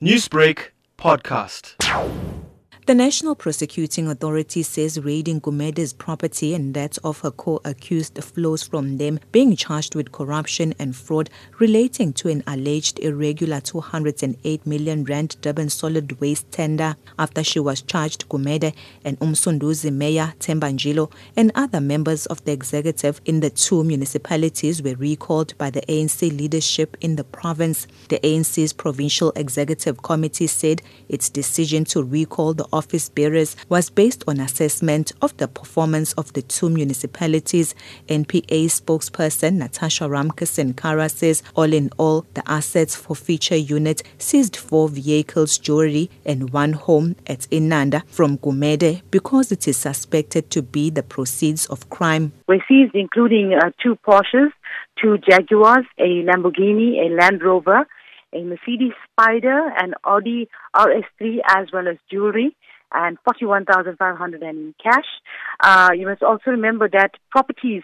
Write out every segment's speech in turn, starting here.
Newsbreak podcast. The National Prosecuting Authority says raiding Gumede's property and that of her co-accused flows from them being charged with corruption and fraud relating to an alleged irregular 208 million rand Durban solid waste tender. After she was charged, Gumede and Umsunduzi Mayor Themba Njilo and other members of the executive in the two municipalities were recalled by the ANC leadership in the province. The ANC's Provincial Executive Committee said its decision to recall the office bearers was based on assessment of the performance of the two municipalities. NPA spokesperson Natasha Ramkisson Kara says all in all, the assets forfeiture unit seized four vehicles, jewelry, and one home at Inanda from Gumede because it is suspected to be the proceeds of crime. We seized including uh, two Porsches, two Jaguars, a Lamborghini, a Land Rover, a Mercedes Spider, an Audi RS3, as well as jewelry and 41,500 in cash. Uh, you must also remember that properties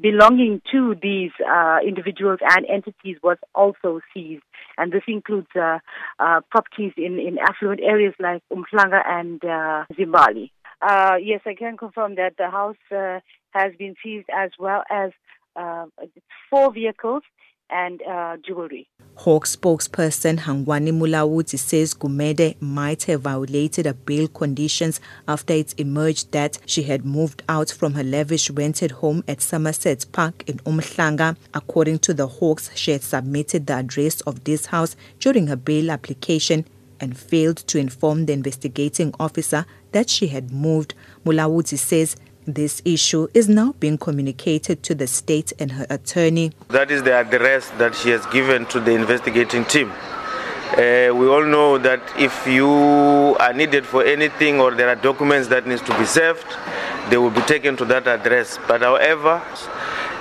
belonging to these uh, individuals and entities was also seized. And this includes uh, uh, properties in, in affluent areas like Umhlanga and uh, Zimbali. Uh, yes, I can confirm that the house has been seized as well as four vehicles and uh, jewelry. Hawk spokesperson Hangwani Mulaudzi says Gumede might have violated a bail conditions after it emerged that she had moved out from her lavish rented home at Somerset Park in Umhlanga. According to the Hawks, she had submitted the address of this house during her bail application and failed to inform the investigating officer that she had moved. Mulaudzi says this issue is now being communicated to the state and her attorney. That is the address that she has given to the investigating team. Uh, we all know that if you are needed for anything or there are documents that needs to be served, they will be taken to that address. But however,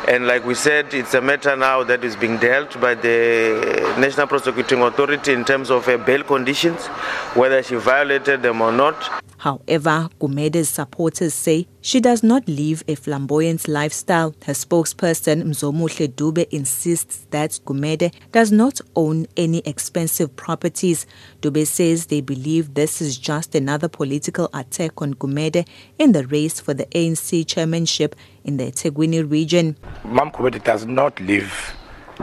and like we said, it's a matter now that is being dealt by the National Prosecuting Authority in terms of her bail conditions, whether she violated them or not. However, Gumede's supporters say she does not live a flamboyant lifestyle. Her spokesperson, Mzomuhle Dube, insists that Gumede does not own any expensive properties. Dube says they believe this is just another political attack on Gumede in the race for the ANC chairmanship in the eThekwini region. Mam Gumede does not live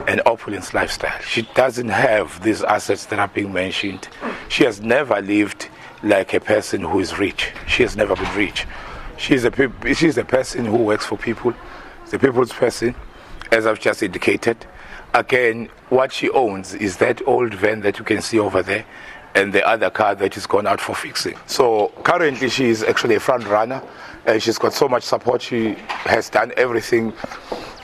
an opulence lifestyle. She doesn't have these assets that are being mentioned. She has never lived like a person who is rich. She has never been rich. She's a, she's a person who works for people, the people's person, as I've just indicated. Again, what she owns is that old van that you can see over there and the other car that is gone out for fixing. So currently she is actually a front runner. and she's got so much support. She has done everything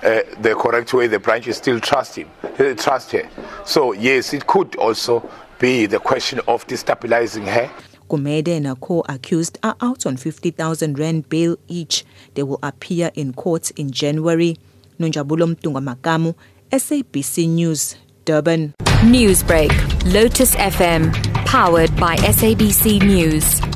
uh, the correct way. The branches still trust him, uh, trust her. So yes, it could also be the question of destabilizing her. Gumede and her co-accused are out on 50,000 rand bail each. They will appear in court in January. Nonjabulo Mntungwa-Makamu, SABC News, Durban. Newsbreak, Lotus FM, powered by SABC News.